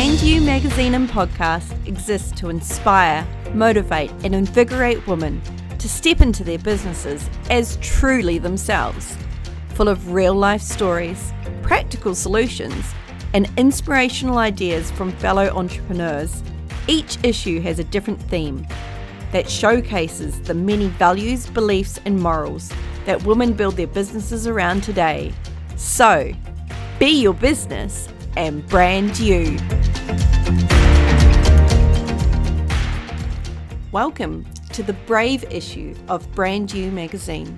Brand You magazine and podcast exists to inspire, motivate, and invigorate women to step into their businesses as truly themselves, full of real life stories, practical solutions, and inspirational ideas from fellow entrepreneurs. Each issue has a different theme that showcases the many values, beliefs, and morals that women build their businesses around today. So, be your business and brand you. Welcome to the Brave issue of Brand You magazine.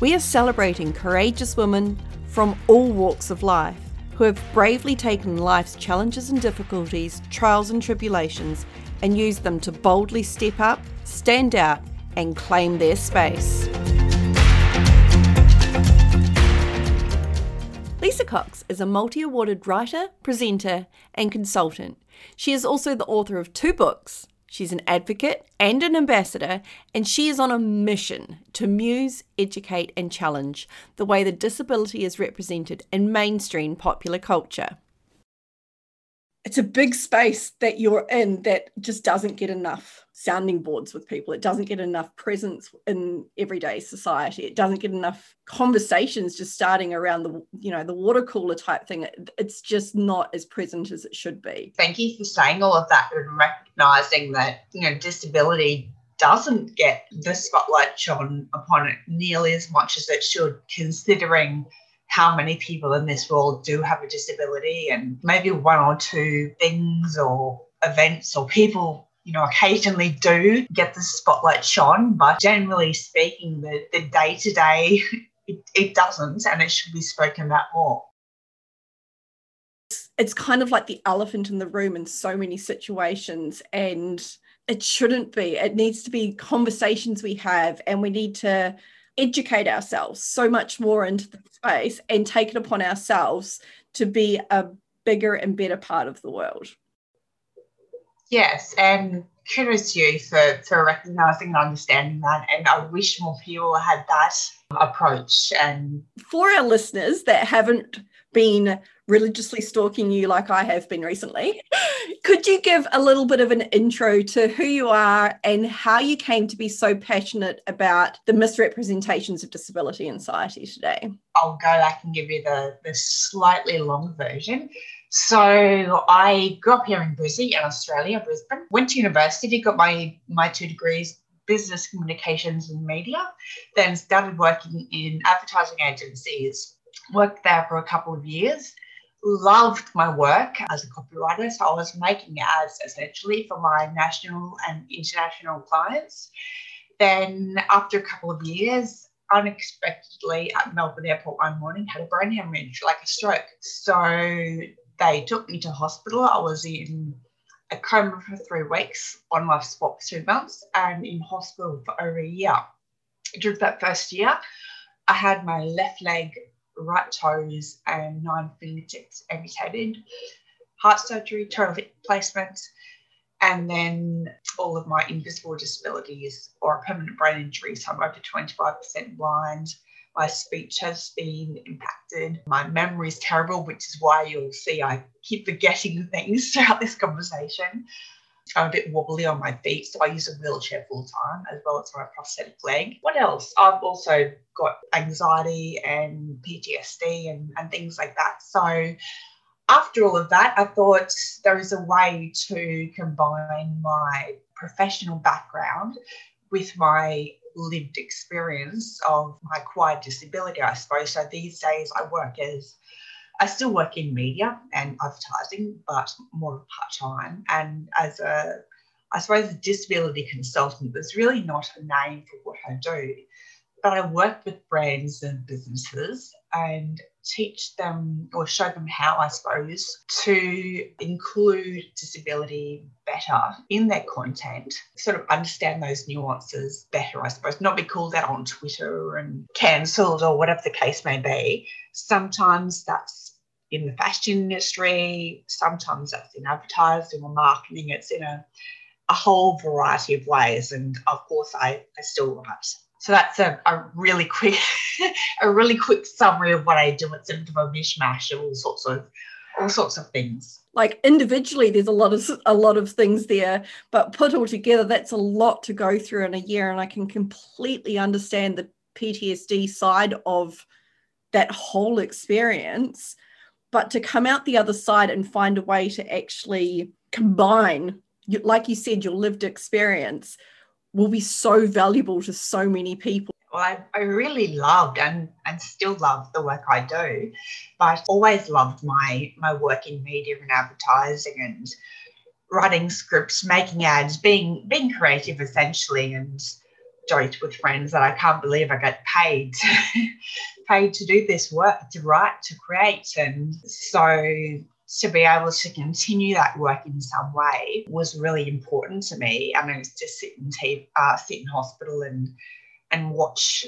We are celebrating courageous women from all walks of life who have bravely taken life's challenges and difficulties, trials and tribulations, and used them to boldly step up, stand out, and claim their space. Lisa Cox is a multi awarded writer, presenter, and consultant. She is also the author of two books. She's an advocate and an ambassador, and she is on a mission to muse, educate, and challenge the way the disability is represented in mainstream popular culture it's a big space that you're in that just doesn't get enough sounding boards with people. It doesn't get enough presence in everyday society. It doesn't get enough conversations just starting around the, you know, the water cooler type thing. It's just not as present as it should be. Thank you for saying all of that and recognizing that, you know, disability doesn't get the spotlight shone upon it nearly as much as it should, considering how many people in this world do have a disability and maybe one or two things or events or people you know occasionally do get the spotlight shone but generally speaking the, the day-to-day it, it doesn't and it should be spoken about more. It's kind of like the elephant in the room in so many situations and it shouldn't be. It needs to be conversations we have and we need to educate ourselves so much more into the space and take it upon ourselves to be a bigger and better part of the world. Yes, and kudos to you for, for recognizing and understanding that. And I wish more people had that approach. And for our listeners that haven't been religiously stalking you like I have been recently, could you give a little bit of an intro to who you are and how you came to be so passionate about the misrepresentations of disability in society today? I'll go back and give you the, the slightly long version. So I grew up here in Brisbane, in Australia, Brisbane. Went to university, got my my two degrees, business communications and media. Then started working in advertising agencies. Worked there for a couple of years loved my work as a copywriter. So I was making ads essentially for my national and international clients. Then after a couple of years, unexpectedly at Melbourne Airport one morning, had a brain hemorrhage, like a stroke. So they took me to hospital. I was in a coma for three weeks, on life support for two months, and in hospital for over a year. During that first year, I had my left leg right toes and nine fingertips amputated, heart surgery, total hip replacement, and then all of my invisible disabilities or permanent brain injury. So I'm over 25% blind. My speech has been impacted. My memory is terrible, which is why you'll see I keep forgetting things throughout this conversation. I'm a bit wobbly on my feet, so I use a wheelchair full time as well as my prosthetic leg. What else? I've also got anxiety and PTSD and, and things like that. So after all of that, I thought there is a way to combine my professional background with my lived experience of my acquired disability, I suppose. So these days I work as I still work in media and advertising, but more part time. And as a, I suppose, a disability consultant, there's really not a name for what I do. But I work with brands and businesses and teach them or show them how, I suppose, to include disability better in their content, sort of understand those nuances better, I suppose, not be called out on Twitter and cancelled or whatever the case may be. Sometimes that's in the fashion industry, sometimes that's in advertising or marketing, it's in a, a whole variety of ways. And of course, I, I still write. So that's a, a really quick, a really quick summary of what I do. It's a bit of a mishmash of all sorts of all sorts of things. Like individually, there's a lot of a lot of things there, but put all together, that's a lot to go through in a year. And I can completely understand the PTSD side of that whole experience. But to come out the other side and find a way to actually combine, like you said, your lived experience will be so valuable to so many people. Well, I, I really loved and, and still love the work I do, but always loved my my work in media and advertising and writing scripts, making ads, being being creative essentially and joked with friends that I can't believe I get paid paid to do this work, to write, to create. And so to be able to continue that work in some way was really important to me. I mean, to sit in uh, sit in hospital and and watch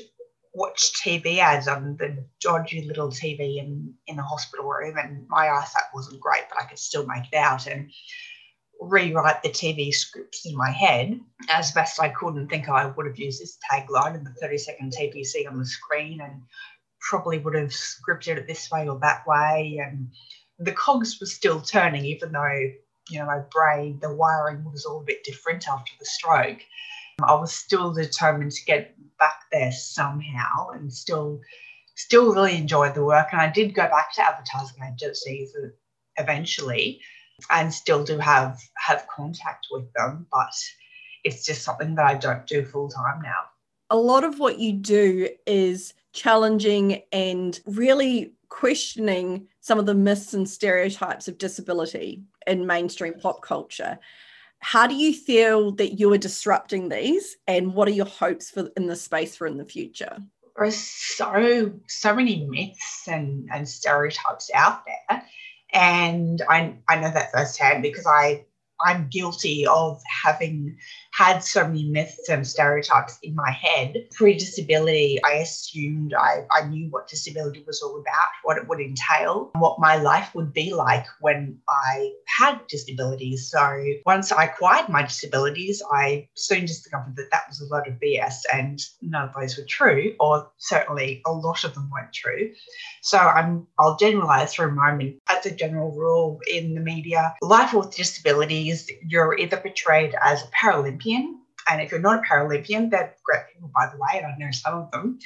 watch TV ads on the dodgy little TV in in the hospital room, and my eyesight wasn't great, but I could still make it out and rewrite the TV scripts in my head as best I could and think oh, I would have used this tagline in the 30 second TVC on the screen and probably would have scripted it this way or that way. And the cogs were still turning, even though, you know, my brain, the wiring was all a bit different after the stroke. I was still determined to get back there somehow and still still really enjoyed the work. And I did go back to advertising agencies eventually and still do have have contact with them, but it's just something that I don't do full time now. A lot of what you do is challenging and really questioning some of the myths and stereotypes of disability in mainstream pop culture. How do you feel that you are disrupting these, and what are your hopes for in the space for in the future? There are so so many myths and, and stereotypes out there, and I I know that firsthand because I I'm guilty of having had so many myths and stereotypes in my head. Pre disability, I assumed I, I knew what disability was all about, what it would entail, what my life would be like when I had disabilities. So once I acquired my disabilities, I soon discovered that that was a lot of BS and none of those were true, or certainly a lot of them weren't true. So I'm, I'll generalize for a moment. As a general rule in the media, life with disabilities, you're either portrayed as a Paralympian and if you're not a Paralympian, they're great people, by the way, and I know some of them.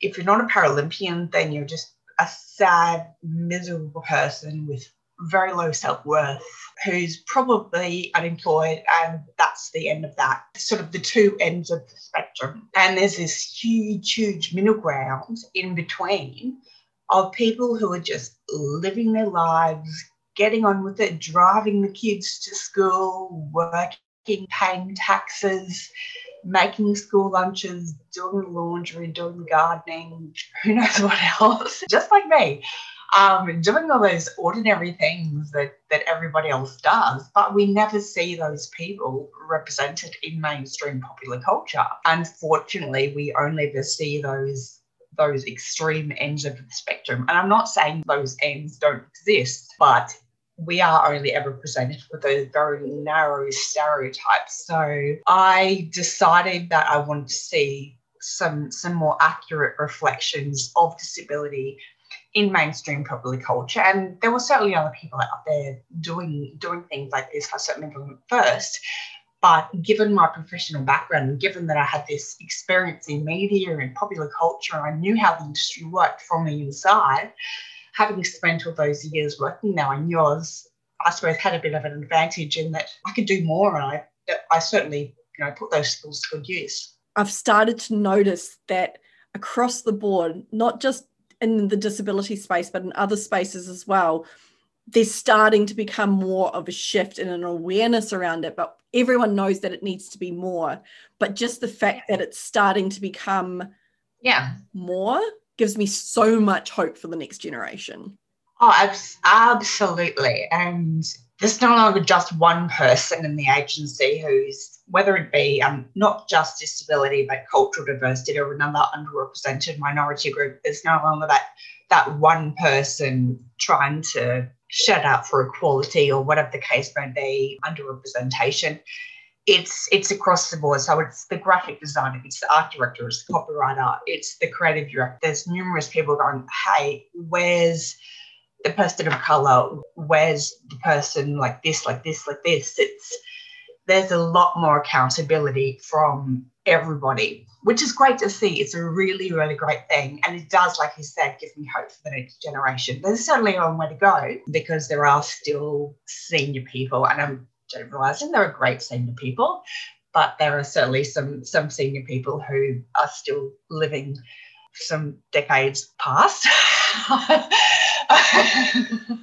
If you're not a Paralympian, then you're just a sad, miserable person with very low self worth who's probably unemployed, and that's the end of that. Sort of the two ends of the spectrum. And there's this huge, huge middle ground in between of people who are just living their lives, getting on with it, driving the kids to school, working paying taxes, making school lunches, doing laundry, doing gardening, who knows what else, just like me. Um, doing all those ordinary things that, that everybody else does, but we never see those people represented in mainstream popular culture. Unfortunately, we only ever see those those extreme ends of the spectrum. And I'm not saying those ends don't exist, but we are only ever presented with those very narrow stereotypes. So I decided that I wanted to see some some more accurate reflections of disability in mainstream popular culture. And there were certainly other people out there doing doing things like this. I certainly wasn't first. But given my professional background and given that I had this experience in media and popular culture, I knew how the industry worked from the inside having spent all those years working now in yours, I suppose had a bit of an advantage in that I could do more and I, I certainly you know, put those skills to good use. I've started to notice that across the board, not just in the disability space, but in other spaces as well, there's starting to become more of a shift and an awareness around it. But everyone knows that it needs to be more. But just the fact that it's starting to become yeah more gives me so much hope for the next generation. Oh, absolutely. And there's no longer just one person in the agency who's, whether it be um, not just disability, but cultural diversity or another underrepresented minority group, there's no longer that, that one person trying to shut out for equality or whatever the case may be, underrepresentation it's it's across the board. So it's the graphic designer, it's the art director, it's the copywriter, it's the creative director. There's numerous people going, hey, where's the person of color? Where's the person like this, like this, like this. It's there's a lot more accountability from everybody, which is great to see. It's a really, really great thing. And it does, like you said, give me hope for the next generation. There's certainly a long way to go because there are still senior people, and I'm generalizing, there are great senior people, but there are certainly some some senior people who are still living some decades past.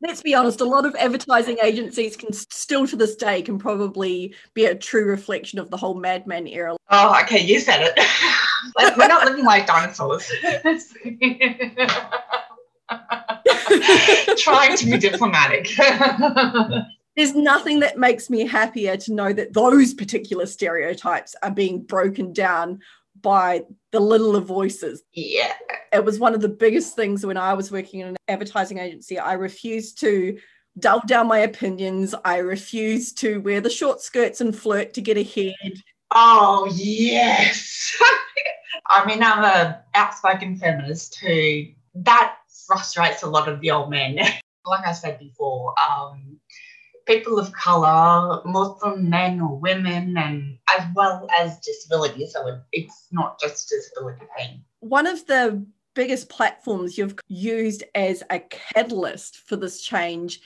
Let's be honest, a lot of advertising agencies can still to this day can probably be a true reflection of the whole Mad Men era. Oh, okay, you said it. like, we're not living like dinosaurs. Trying to be diplomatic. There's nothing that makes me happier to know that those particular stereotypes are being broken down by the littler voices. Yeah. It was one of the biggest things when I was working in an advertising agency. I refused to dull down my opinions. I refused to wear the short skirts and flirt to get ahead. Oh, yes. I mean, I'm a outspoken feminist who that frustrates a lot of the old men. like I said before, um, people of color, Muslim men or women, and as well as disability. So it's not just disability thing. One of the biggest platforms you've used as a catalyst for this change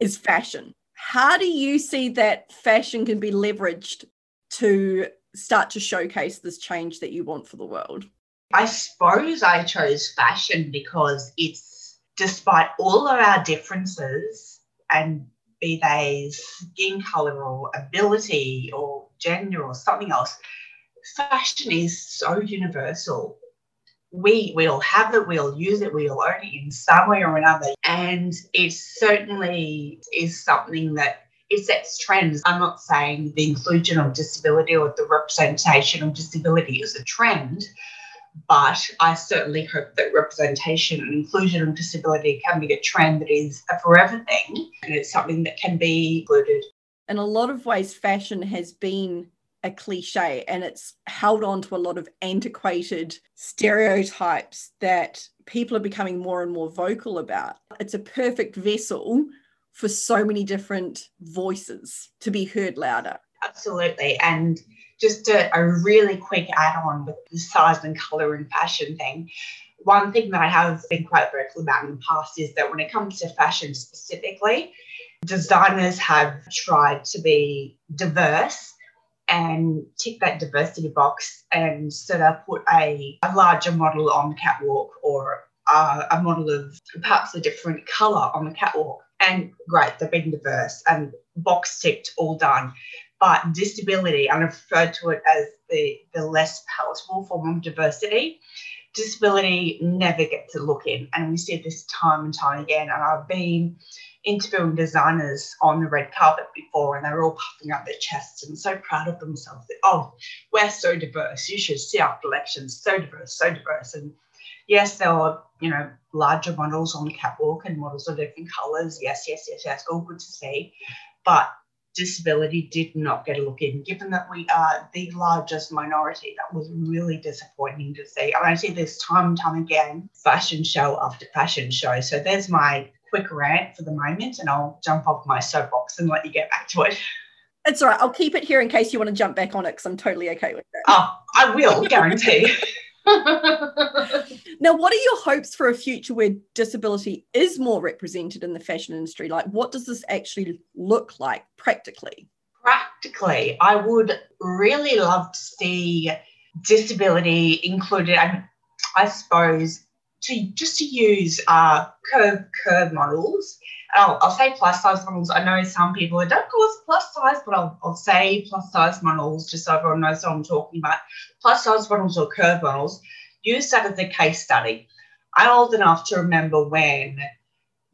is fashion. How do you see that fashion can be leveraged to start to showcase this change that you want for the world? I suppose I chose fashion because it's despite all of our differences and be they skin color or ability or gender or something else, fashion is so universal. We all have it, we all use it, we all own it in some way or another. And it certainly is something that it sets trends. I'm not saying the inclusion of disability or the representation of disability is a trend, but I certainly hope that representation and inclusion of disability can be a trend that is a forever thing and it's something that can be included. In a lot of ways, fashion has been a cliche and it's held on to a lot of antiquated stereotypes that people are becoming more and more vocal about. It's a perfect vessel for so many different voices to be heard louder. Absolutely. And just a, a really quick add on with the size and colour and fashion thing. One thing that I have been quite vocal about in the past is that when it comes to fashion specifically, designers have tried to be diverse and tick that diversity box and sort of put a, a larger model on the catwalk or a model of perhaps a different colour on the catwalk. And great, they've been diverse and box ticked, all done but disability, I refer to it as the, the less palatable form of diversity. Disability never gets a look in, and we see this time and time again. And I've been interviewing designers on the red carpet before, and they're all puffing up their chests and so proud of themselves. That, oh, we're so diverse. You should see our collections. So diverse, so diverse. And yes, there are you know larger models on the catwalk and models of different colours. Yes, yes, yes, yes. All good to see, but disability did not get a look in, given that we are the largest minority. That was really disappointing to see. I, mean, I see this time and time again, fashion show after fashion show. So there's my quick rant for the moment, and I'll jump off my soapbox and let you get back to it. It's all right. I'll keep it here in case you want to jump back on it because I'm totally okay with that. Oh, I will, guarantee. now, what are your hopes for a future where disability is more represented in the fashion industry? Like, what does this actually look like practically? Practically, I would really love to see disability included. And I suppose to just to use uh, curve curve models. I'll, I'll say plus size models. I know some people don't call us plus size, but I'll, I'll say plus size models just so everyone knows what I'm talking about. Plus size models or curve models. Use that as a case study. I'm old enough to remember when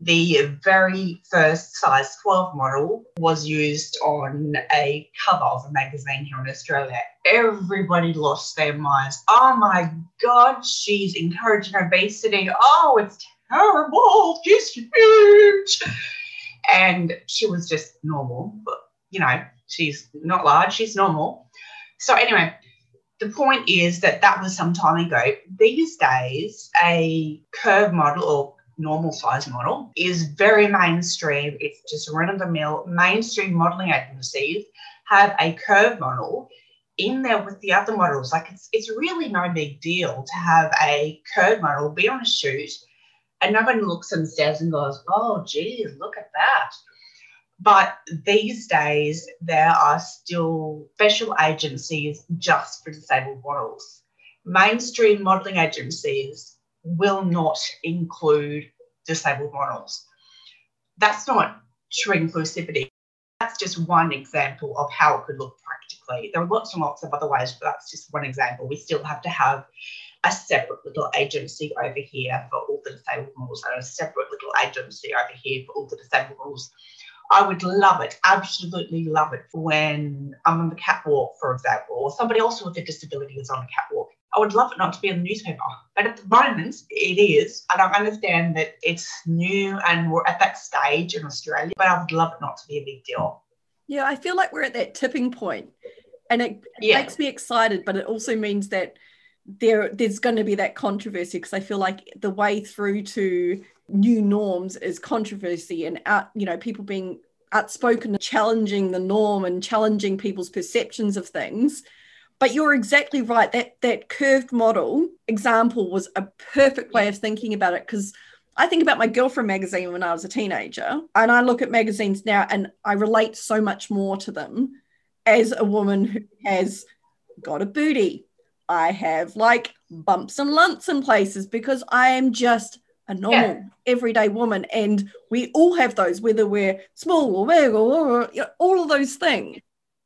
the very first size 12 model was used on a cover of a magazine here in Australia. Everybody lost their minds. Oh my God, she's encouraging obesity. Oh, it's terrible. She's huge. And she was just normal, but you know, she's not large, she's normal. So, anyway, the point is that that was some time ago. These days, a curve model or normal size model is very mainstream. It's just run of the mill. Mainstream modeling agencies have a curve model in there with the other models. Like it's it's really no big deal to have a curve model be on a shoot and nobody looks themselves and goes, oh geez, look at that. But these days there are still special agencies just for disabled models. Mainstream modeling agencies will not include disabled models. That's not true inclusivity. That's just one example of how it could look practically. There are lots and lots of other ways, but that's just one example. We still have to have a separate little agency over here for all the disabled models and a separate little agency over here for all the disabled models. I would love it, absolutely love it when I'm on the catwalk, for example, or somebody else with a disability is on the catwalk I would love it not to be in the newspaper. But at the moment, it is. And I understand that it's new and we're at that stage in Australia, but I would love it not to be a big deal. Yeah, I feel like we're at that tipping point, and it, it yeah. makes me excited, but it also means that there there's going to be that controversy because I feel like the way through to new norms is controversy and out, you know, people being outspoken, challenging the norm and challenging people's perceptions of things. But you're exactly right. That that curved model example was a perfect way of thinking about it because I think about my girlfriend magazine when I was a teenager, and I look at magazines now and I relate so much more to them as a woman who has got a booty. I have like bumps and lumps in places because I am just a normal yeah. everyday woman and we all have those whether we're small or big or, you know, all of those things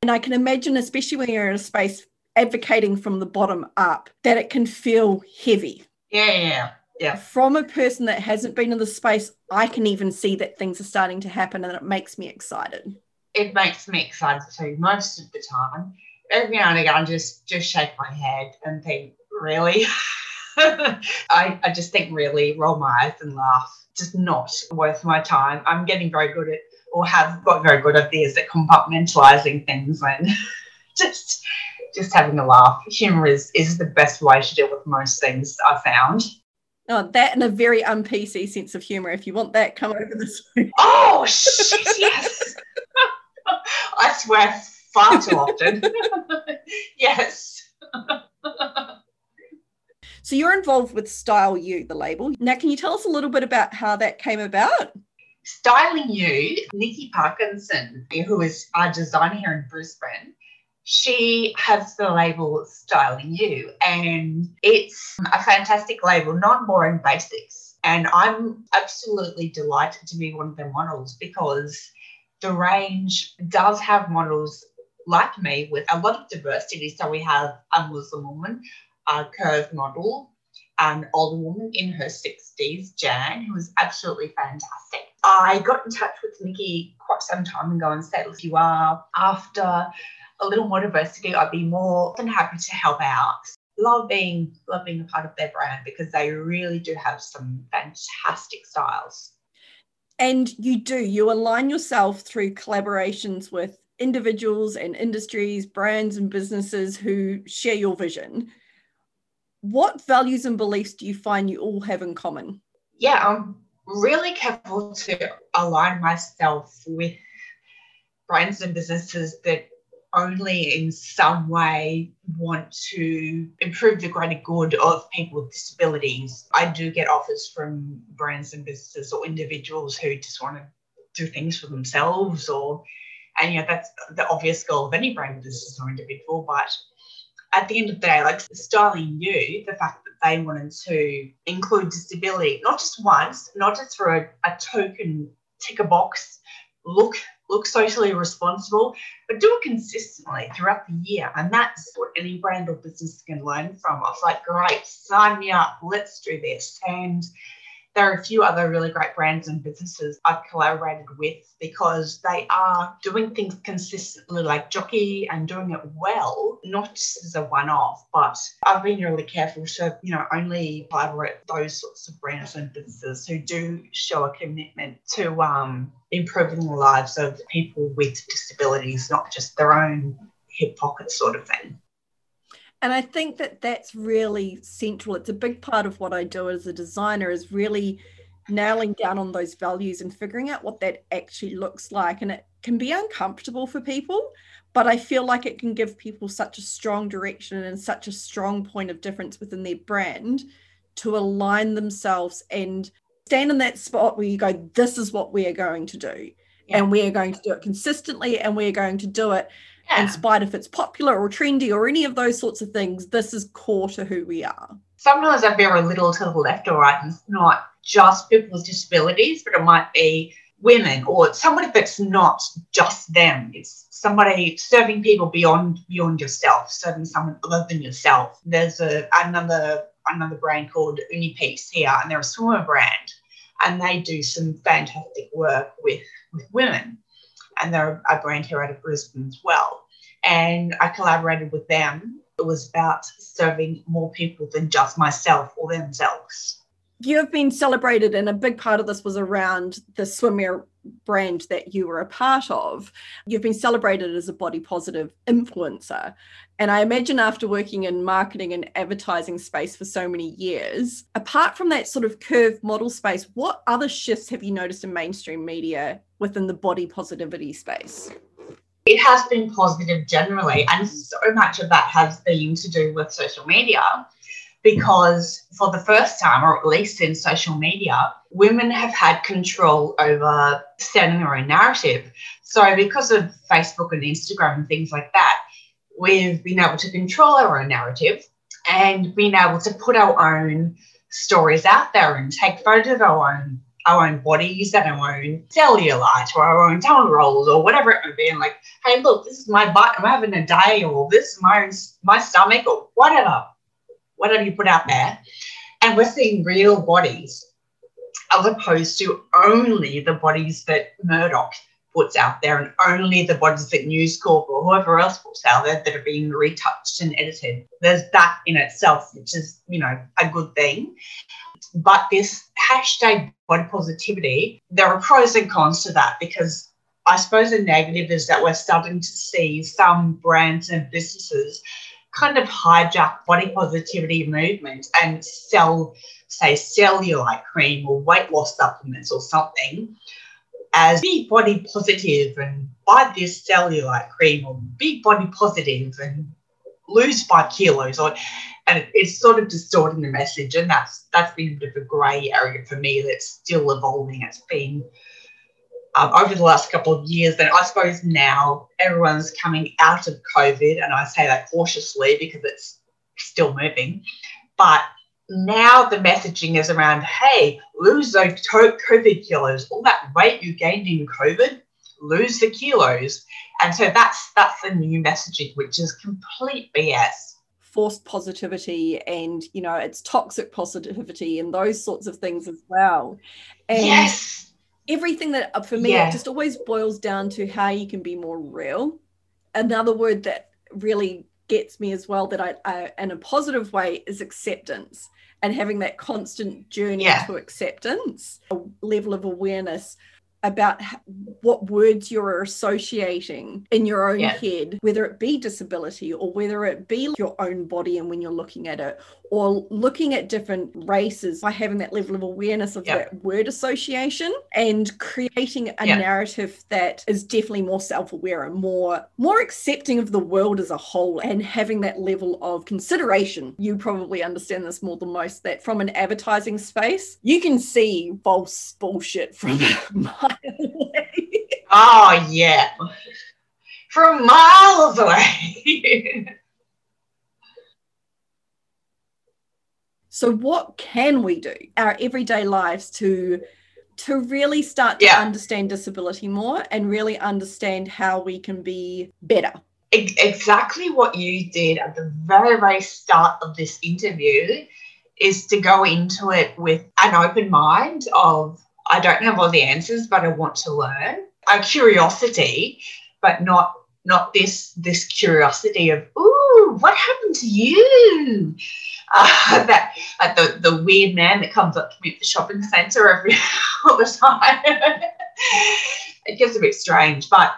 and i can imagine especially when you're in a space advocating from the bottom up that it can feel heavy. Yeah, yeah, yeah. From a person that hasn't been in the space, I can even see that things are starting to happen and it makes me excited. It makes me excited too, most of the time. Every now and again, I just just shake my head and think, really? I, I just think, really, roll my eyes and laugh. Just not worth my time. I'm getting very good at, or have got very good at this, at compartmentalizing things and just just having a laugh. Humor is is the best way to deal with most things I found. Oh, that and a very un PC sense of humor. If you want that, come over this way. Oh shit, yes. I swear far too often. yes. so you're involved with Style You, the label. Now, can you tell us a little bit about how that came about? Styling You, Nikki Parkinson, who is our designer here in Brisbane, she has the label Styling You, and it's a fantastic label, non boring basics. And I'm absolutely delighted to be one of their models because the range does have models like me with a lot of diversity. So we have a Muslim woman, a curved model, an older woman in her 60s, Jan, who was absolutely fantastic. I got in touch with Nikki quite some time ago and said, if you are after a little more diversity, I'd be more than happy to help out. Love being love being a part of their brand because they really do have some fantastic styles. And you do, you align yourself through collaborations with individuals and industries, brands and businesses who share your vision. What values and beliefs do you find you all have in common? Yeah, I'm really careful to align myself with brands and businesses that only in some way want to improve the greater good of people with disabilities. I do get offers from brands and businesses or individuals who just want to do things for themselves or and you know that's the obvious goal of any brand business or individual but at the end of the day like styling you the fact that they wanted to include disability not just once not just for a, a token tick a box look look socially responsible, but do it consistently throughout the year. And that's what any brand or business can learn from. I was like, great, sign me up, let's do this. And there are a few other really great brands and businesses I've collaborated with because they are doing things consistently, like Jockey, and doing it well, not just as a one off, but I've been really careful to, you know, only collaborate those sorts of brands and businesses who do show a commitment to um, improving the lives of people with disabilities, not just their own hip pocket sort of thing. And I think that that's really central. It's a big part of what I do as a designer is really nailing down on those values and figuring out what that actually looks like. And it can be uncomfortable for people, but I feel like it can give people such a strong direction and such a strong point of difference within their brand to align themselves and stand in that spot where you go, this is what we are going to do. Yeah. And we are going to do it consistently and we're going to do it yeah. in spite if it's popular or trendy or any of those sorts of things. This is core to who we are. Sometimes I veer a little to the left or right, and it's not just people with disabilities, but it might be women or somebody it's not just them. It's somebody serving people beyond beyond yourself, serving someone other than yourself. There's a another another brand called Unipeace here, and they're a swimmer brand, and they do some fantastic work with with women, and they're a brand here out of Brisbane as well. And I collaborated with them. It was about serving more people than just myself or themselves you have been celebrated, and a big part of this was around the swimwear brand that you were a part of. You've been celebrated as a body positive influencer. And I imagine after working in marketing and advertising space for so many years, apart from that sort of curved model space, what other shifts have you noticed in mainstream media within the body positivity space? It has been positive generally, and so much of that has been to do with social media because for the first time, or at least in social media, women have had control over setting their own narrative. So, because of Facebook and Instagram and things like that, we've been able to control our own narrative and been able to put our own stories out there and take photos of our own our own bodies and our own cellulite or our own tongue rolls or whatever it may be and like hey look this is my butt i'm having a day or this is my my stomach or whatever whatever you put out there. And we're seeing real bodies as opposed to only the bodies that Murdoch puts out there and only the bodies that News Corp or whoever else puts out there that are being retouched and edited. There's that in itself, which is, you know, a good thing. But this hashtag body positivity, there are pros and cons to that because I suppose the negative is that we're starting to see some brands and businesses kind of hijack body positivity movement and sell, say, cellulite cream or weight loss supplements or something as be body positive and buy this cellulite cream or be body positive and lose five kilos or and it's sort of distorting the message and that's that's been a bit of a grey area for me that's still evolving it's been um, over the last couple of years. And I suppose now everyone's coming out of COVID, and I say that cautiously because it's still moving. But now the messaging is around hey, lose those COVID kilos, all that weight you gained in COVID, lose the kilos. And so that's that's the new messaging, which is complete BS forced positivity and you know it's toxic positivity and those sorts of things as well. And yes. everything that uh, for me yeah. it just always boils down to how you can be more real. Another word that really gets me as well that I, I in a positive way is acceptance and having that constant journey yeah. to acceptance a level of awareness about what words you're associating in your own yeah. head, whether it be disability or whether it be your own body and when you're looking at it, or looking at different races by having that level of awareness of that word association and creating a narrative that is definitely more self-aware and more more accepting of the world as a whole and having that level of consideration. You probably understand this more than most that from an advertising space, you can see false bullshit from miles away. Oh yeah. From miles away. So what can we do our everyday lives to to really start to yeah. understand disability more and really understand how we can be better? Exactly what you did at the very, very start of this interview is to go into it with an open mind of I don't have all the answers, but I want to learn. A curiosity, but not not this this curiosity of ooh, what happened to you? Uh, that like the, the weird man that comes up to me at the shopping centre every all the time. it gets a bit strange, but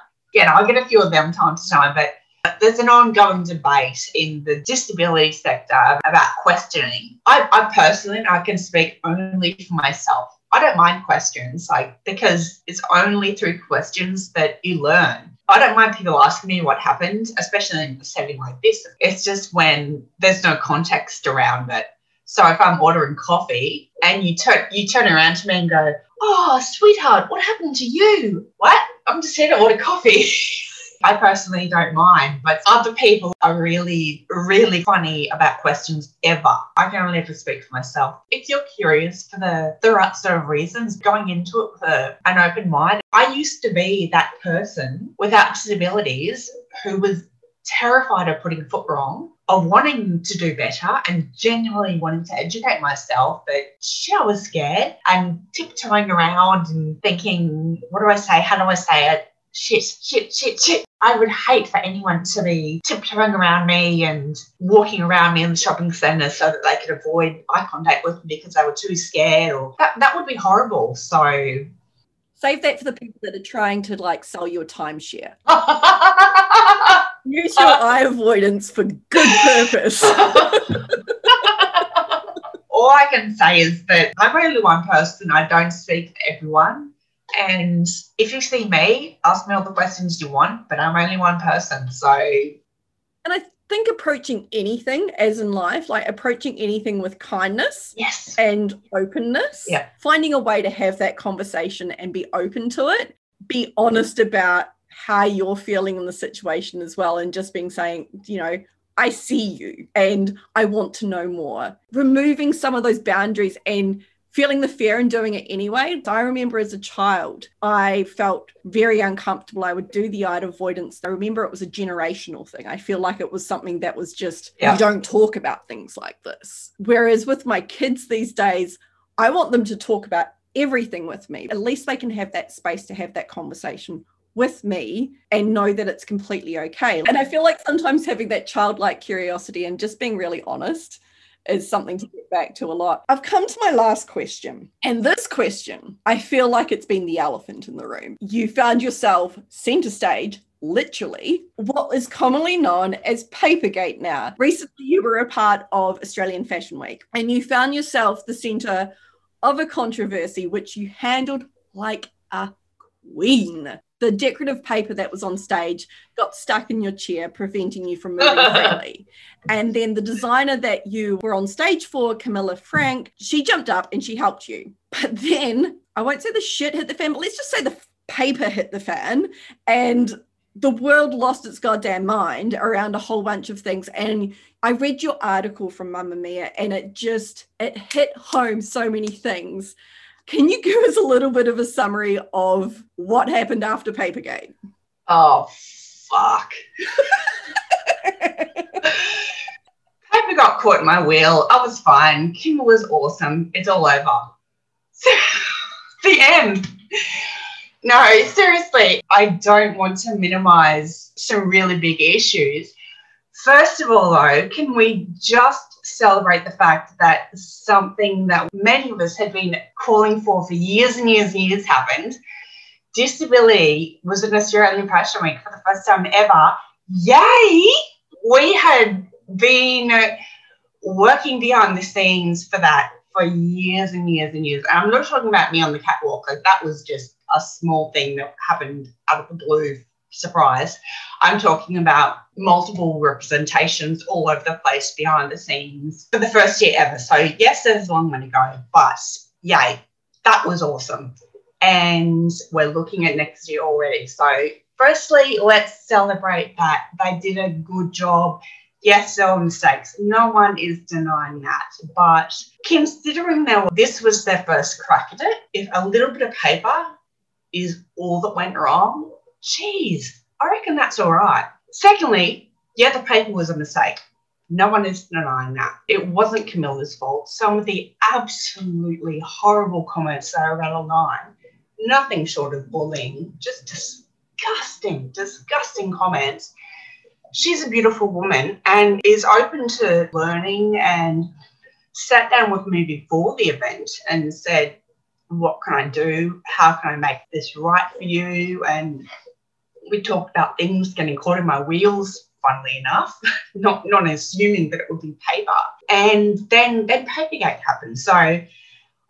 know, I get a few of them time to time. But there's an ongoing debate in the disability sector about questioning. I, I personally, I can speak only for myself. I don't mind questions, like because it's only through questions that you learn. I don't mind people asking me what happened, especially in a setting like this. It's just when there's no context around it. So if I'm ordering coffee and you turn you turn around to me and go, "Oh, sweetheart, what happened to you?" What? I'm just here to order coffee. I personally don't mind, but other people are really, really funny about questions ever. I can only ever speak for myself. If you're curious for the, the right sort of reasons, going into it with an open mind, I used to be that person without disabilities who was terrified of putting foot wrong, of wanting to do better and genuinely wanting to educate myself. But shit, I was scared and tiptoeing around and thinking, what do I say? How do I say it? Shit, shit, shit, shit. I would hate for anyone to be tiptoeing around me and walking around me in the shopping centre so that they could avoid eye contact with me because they were too scared or that, that would be horrible. So Save that for the people that are trying to like sell you a timeshare. Use your eye avoidance for good purpose. All I can say is that I'm only one person. I don't speak for everyone. And if you see me, ask me all the questions you want, but I'm only one person. So. And I think approaching anything, as in life, like approaching anything with kindness yes. and openness, yeah. finding a way to have that conversation and be open to it, be honest about how you're feeling in the situation as well, and just being saying, you know, I see you and I want to know more. Removing some of those boundaries and feeling the fear and doing it anyway. I remember as a child, I felt very uncomfortable. I would do the eye avoidance. I remember it was a generational thing. I feel like it was something that was just, yeah. you don't talk about things like this. Whereas with my kids these days, I want them to talk about everything with me. At least they can have that space to have that conversation with me and know that it's completely okay. And I feel like sometimes having that childlike curiosity and just being really honest is something to get back to a lot. I've come to my last question. And this question, I feel like it's been the elephant in the room. You found yourself center stage literally what is commonly known as Papergate now. Recently, you were a part of Australian Fashion Week and you found yourself the center of a controversy which you handled like a queen the decorative paper that was on stage got stuck in your chair, preventing you from moving freely. And then the designer that you were on stage for, Camilla Franks, she jumped up and she helped you. But then I won't say the shit hit the fan, but let's just say the paper hit the fan and the world lost its goddamn mind around a whole bunch of things and i read your article from Mamamia and it just it hit home so many things can you give us a little bit of a summary of what happened after Papergate? Oh, fuck. Paper got caught in my wheel. I was fine. Kim was awesome. It's all over. the end. No, seriously, I don't want to minimize some really big issues. First of all, though, can we just celebrate the fact that something that many of us had been calling for for years and years and years happened. Disability was an Australian Fashion Week for the first time ever. Yay! We had been working behind the scenes for that for years and years and years. And I'm not talking about me on the catwalk, like that was just a small thing that happened out of the blue surprise. I'm talking about multiple representations all over the place behind the scenes for the first year ever. So, yes, there's a long way to go, but yay, that was awesome. And we're looking at next year already. So, firstly, let's celebrate that they did a good job. Yes, there were mistakes. No one is denying that. But considering this was their first crack at it, if a little bit of paper is all that went wrong, geez, I reckon that's all right. Secondly, yeah, the paper was a mistake. No one is denying that. It wasn't Camilla's fault. Some of the absolutely horrible comments that are around online, nothing short of bullying, just disgusting, disgusting comments. She's a beautiful woman and is open to learning and sat down with me before the event and said, what can I do? How can I make this right for you? And we talked about things getting caught in my wheels, funnily enough, not, not assuming that it would be paper. And then, then Papergate happened. So I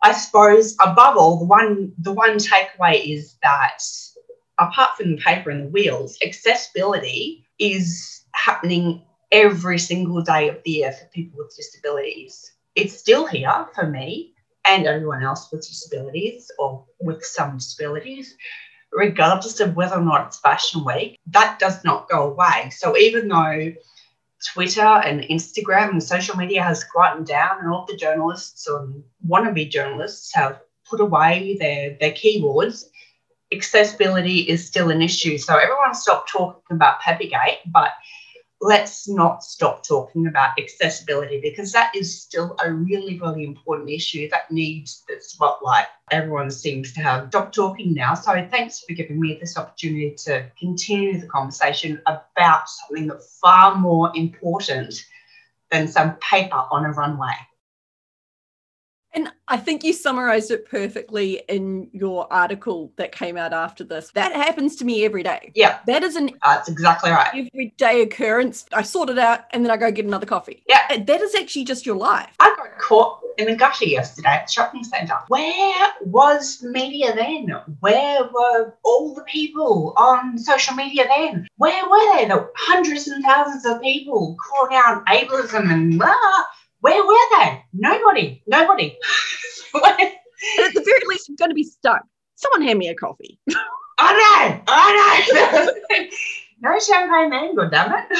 I suppose above all, the one the one takeaway is that apart from the paper and the wheels, accessibility is happening every single day of the year for people with disabilities. It's still here for me and everyone else with disabilities or with some disabilities, regardless of whether or not it's Fashion Week. That does not go away. So even though Twitter and Instagram and social media has quietened down, and all the journalists and wannabe journalists have put away their, their keyboards. Accessibility is still an issue. So everyone stopped talking about Papergate, but let's not stop talking about accessibility because that is still a really, really important issue that needs the spotlight. Everyone seems to have stopped talking now. So thanks for giving me this opportunity to continue the conversation about something that's far more important than some paper on a runway. And I think you summarized it perfectly in your article that came out after this. That happens to me every day. Yeah. That is an uh, That's exactly right. everyday occurrence. I sort it out and then I go get another coffee. Yeah. And That is actually just your life. I got caught in the gutter yesterday at the shopping centre. Where was media then? Where were all the people on social media then? Where were they? The hundreds and thousands of people calling out ableism and blah. Where were they? Nobody. Nobody. At the very least, I'm going to be stuck. Someone hand me a coffee. I know. I know. no champagne man, God damn it.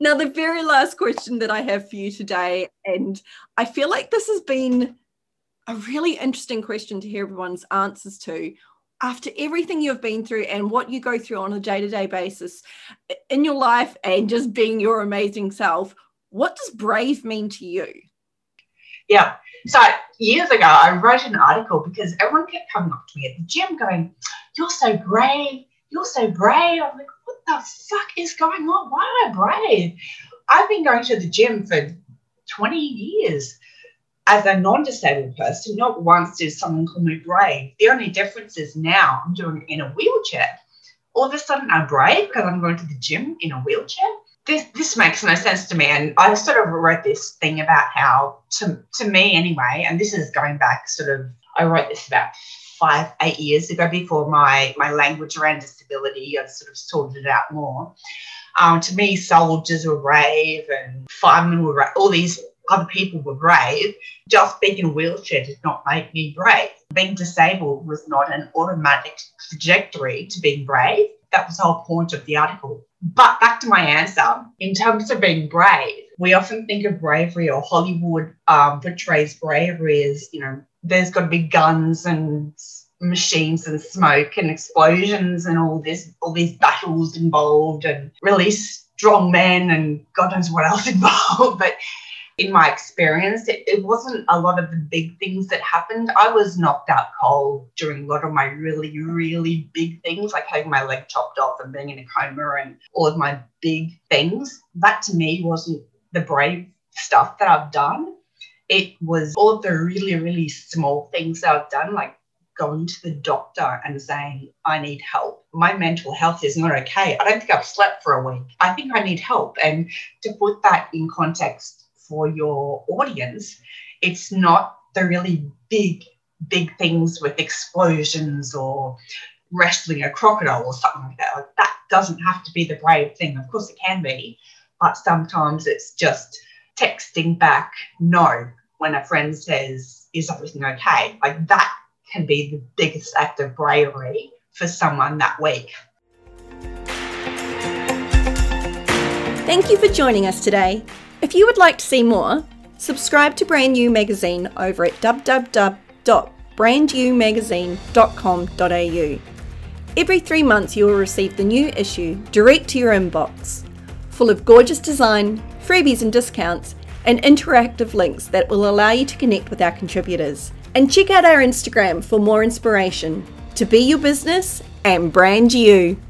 Now, the very last question that I have for you today, and I feel like this has been a really interesting question to hear everyone's answers to. After everything you've been through and what you go through on a day to day basis in your life and just being your amazing self, what does brave mean to you? Yeah. So years ago, I wrote an article because everyone kept coming up to me at the gym going, You're so brave. You're so brave. I'm like, What the fuck is going on? Why am I brave? I've been going to the gym for 20 years as a non disabled person. Not once did someone call me brave. The only difference is now I'm doing it in a wheelchair. All of a sudden, I'm brave because I'm going to the gym in a wheelchair this this makes no sense to me. And I sort of wrote this thing about how to to me anyway, and this is going back sort of I wrote this about five, eight years ago before my my language around disability, I sort of sorted it out more. Um, to me, soldiers were brave and firemen were brave. All these other people were brave. Just being in a wheelchair did not make me brave. Being disabled was not an automatic trajectory to being brave. That was the whole point of the article. But back to my answer, in terms of being brave, we often think of bravery or Hollywood um, portrays bravery as, you know, there's got to be guns and machines and smoke and explosions and all this, all these battles involved and really strong men and God knows what else involved. But in my experience, it, it, wasn't a lot of the big things that happened. I was knocked out cold during a lot of my really, really big things, like having my leg chopped off and being in a coma and all of my big things. That to me wasn't the brave stuff that I've done. It was all of the really, really small things that I've done, like going to the doctor and saying, I need help. My mental health is not okay. I don't think I've slept for a week. I think I need help. And to put that in context, for your audience, it's not the really big, big things with explosions or wrestling a crocodile or something like that. Like that doesn't have to be the brave thing. Of course, it can be, but sometimes it's just texting back no when a friend says, Is everything okay? Like that can be the biggest act of bravery for someone that week. Thank you for joining us today. If you would like to see more, subscribe to Brand New Magazine over at www.brandnewmagazine.com.au. Every three months, you will receive the new issue direct to your inbox, full of gorgeous design, freebies and discounts, and interactive links that will allow you to connect with our contributors. And check out our Instagram for more inspiration to be your business and brand you.